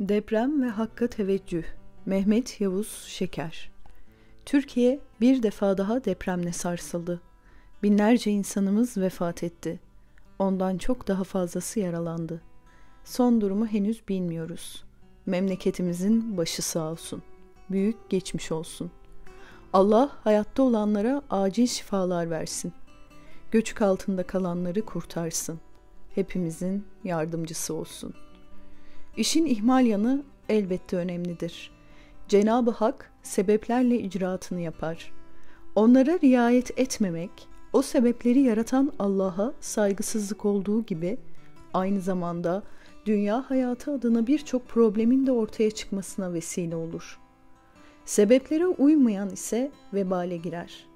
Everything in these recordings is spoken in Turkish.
Deprem ve Hakka Teveccüh Mehmet Yavuz Şeker Türkiye bir defa daha depremle sarsıldı. Binlerce insanımız vefat etti. Ondan çok daha fazlası yaralandı. Son durumu henüz bilmiyoruz. Memleketimizin başı sağ olsun. Büyük geçmiş olsun. Allah hayatta olanlara acil şifalar versin. Göçük altında kalanları kurtarsın. Hepimizin yardımcısı olsun.'' İşin ihmal yanı elbette önemlidir. Cenab-ı Hak sebeplerle icraatını yapar. Onlara riayet etmemek, o sebepleri yaratan Allah'a saygısızlık olduğu gibi aynı zamanda dünya hayatı adına birçok problemin de ortaya çıkmasına vesile olur. Sebeplere uymayan ise vebale girer.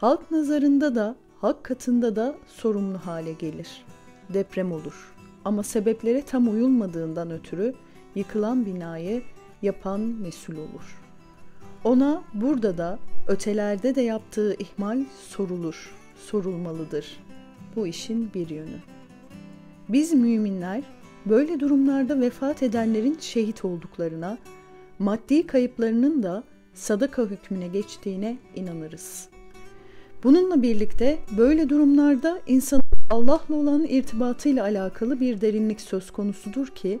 Halk nazarında da, hak katında da sorumlu hale gelir. Deprem olur.'' Ama sebeplere tam uyulmadığından ötürü yıkılan binayı yapan mesul olur. Ona burada da ötelerde de yaptığı ihmal sorulur, sorulmalıdır. Bu işin bir yönü. Biz müminler böyle durumlarda vefat edenlerin şehit olduklarına, maddi kayıplarının da sadaka hükmüne geçtiğine inanırız. Bununla birlikte böyle durumlarda insan Allah'la olan irtibatıyla alakalı bir derinlik söz konusudur ki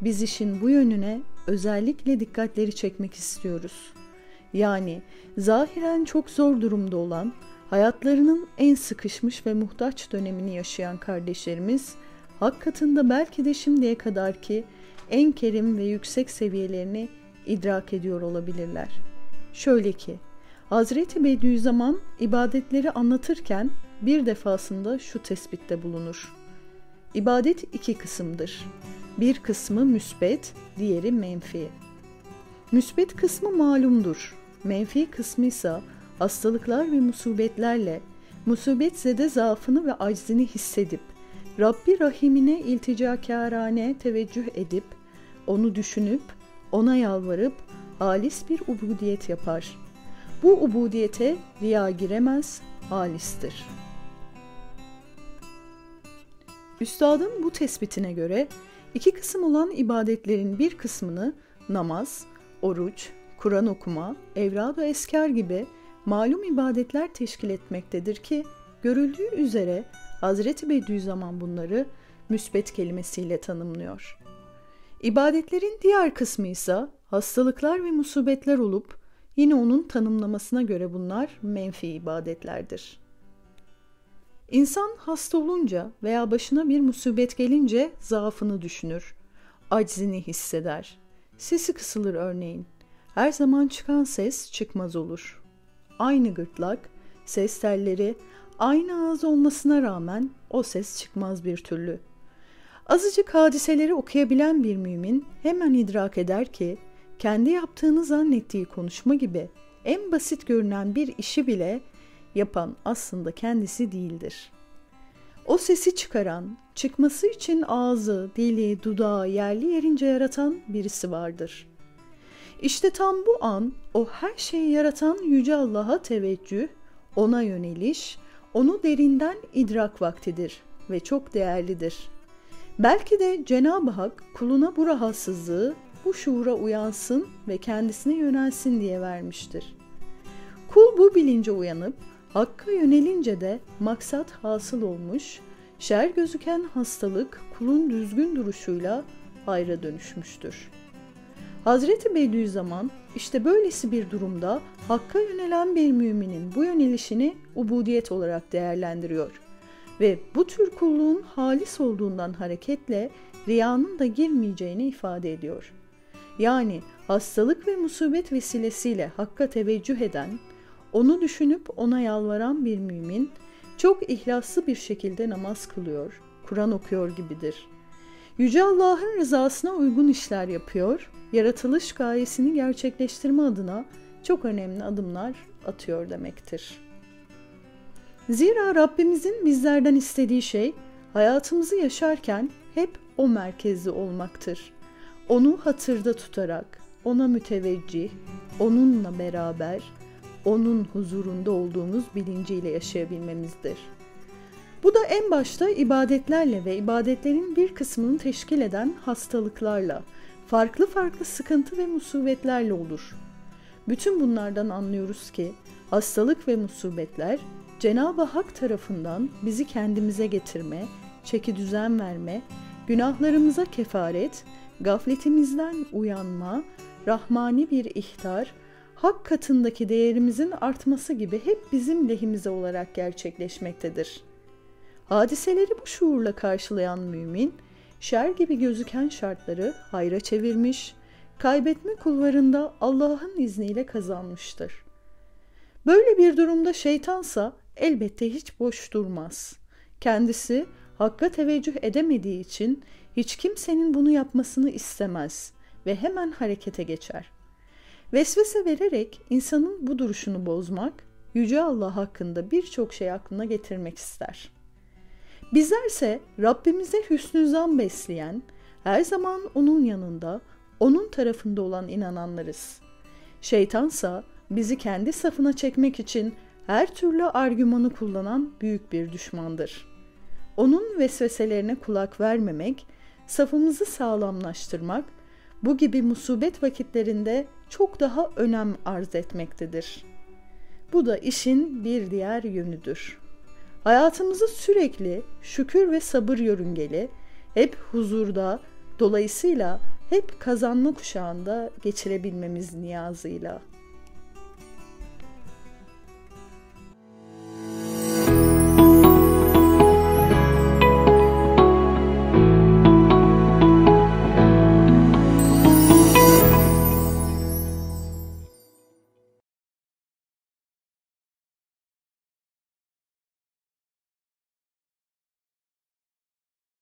biz işin bu yönüne özellikle dikkatleri çekmek istiyoruz. Yani zahiren çok zor durumda olan, hayatlarının en sıkışmış ve muhtaç dönemini yaşayan kardeşlerimiz hak katında belki de şimdiye kadar ki en kerim ve yüksek seviyelerini idrak ediyor olabilirler. Şöyle ki Hazreti Bediüzzaman ibadetleri anlatırken bir defasında şu tespitte bulunur. İbadet iki kısımdır. Bir kısmı müsbet, diğeri menfi. Müsbet kısmı malumdur. Menfi kısmı ise hastalıklar ve musibetlerle musibet zede zaafını ve aczini hissedip Rabbi Rahimine ilticakârane teveccüh edip onu düşünüp ona yalvarıp halis bir ubudiyet yapar.'' Bu ubudiyete riya giremez, halistir. Üstadın bu tespitine göre iki kısım olan ibadetlerin bir kısmını namaz, oruç, Kur'an okuma, evrad ve eskar gibi malum ibadetler teşkil etmektedir ki görüldüğü üzere Hazreti Bediüzzaman bunları müsbet kelimesiyle tanımlıyor. İbadetlerin diğer kısmı ise hastalıklar ve musibetler olup Yine onun tanımlamasına göre bunlar menfi ibadetlerdir. İnsan hasta olunca veya başına bir musibet gelince zaafını düşünür, aczini hisseder. Sesi kısılır örneğin. Her zaman çıkan ses çıkmaz olur. Aynı gırtlak, ses telleri, aynı ağız olmasına rağmen o ses çıkmaz bir türlü. Azıcık hadiseleri okuyabilen bir mümin hemen idrak eder ki kendi yaptığını zannettiği konuşma gibi en basit görünen bir işi bile yapan aslında kendisi değildir. O sesi çıkaran, çıkması için ağzı, dili, dudağı yerli yerince yaratan birisi vardır. İşte tam bu an o her şeyi yaratan Yüce Allah'a teveccüh, ona yöneliş, onu derinden idrak vaktidir ve çok değerlidir. Belki de Cenab-ı Hak kuluna bu rahatsızlığı bu şuura uyansın ve kendisine yönelsin diye vermiştir. Kul bu bilince uyanıp Hakk'a yönelince de maksat hasıl olmuş, şer gözüken hastalık kulun düzgün duruşuyla hayra dönüşmüştür. Hazreti Bediüzzaman işte böylesi bir durumda Hakk'a yönelen bir müminin bu yönelişini ubudiyet olarak değerlendiriyor ve bu tür kulluğun halis olduğundan hareketle riyanın da girmeyeceğini ifade ediyor.'' Yani hastalık ve musibet vesilesiyle Hakk'a teveccüh eden, onu düşünüp ona yalvaran bir mümin çok ihlaslı bir şekilde namaz kılıyor, Kur'an okuyor gibidir. Yüce Allah'ın rızasına uygun işler yapıyor, yaratılış gayesini gerçekleştirme adına çok önemli adımlar atıyor demektir. Zira Rabbimizin bizlerden istediği şey hayatımızı yaşarken hep o merkezli olmaktır. Onu hatırda tutarak, ona müteveccih, onunla beraber, onun huzurunda olduğumuz bilinciyle yaşayabilmemizdir. Bu da en başta ibadetlerle ve ibadetlerin bir kısmını teşkil eden hastalıklarla, farklı farklı sıkıntı ve musibetlerle olur. Bütün bunlardan anlıyoruz ki hastalık ve musibetler Cenab-ı Hak tarafından bizi kendimize getirme, çeki düzen verme, günahlarımıza kefaret, gafletimizden uyanma, rahmani bir ihtar, hak katındaki değerimizin artması gibi hep bizim lehimize olarak gerçekleşmektedir. Hadiseleri bu şuurla karşılayan mümin, şer gibi gözüken şartları hayra çevirmiş, kaybetme kulvarında Allah'ın izniyle kazanmıştır. Böyle bir durumda şeytansa elbette hiç boş durmaz. Kendisi hakka teveccüh edemediği için hiç kimsenin bunu yapmasını istemez ve hemen harekete geçer. Vesvese vererek insanın bu duruşunu bozmak, Yüce Allah hakkında birçok şey aklına getirmek ister. Bizlerse Rabbimize hüsnü zan besleyen, her zaman onun yanında, onun tarafında olan inananlarız. Şeytansa bizi kendi safına çekmek için her türlü argümanı kullanan büyük bir düşmandır. Onun vesveselerine kulak vermemek, safımızı sağlamlaştırmak, bu gibi musibet vakitlerinde çok daha önem arz etmektedir. Bu da işin bir diğer yönüdür. Hayatımızı sürekli şükür ve sabır yörüngeli, hep huzurda, dolayısıyla hep kazanma kuşağında geçirebilmemiz niyazıyla.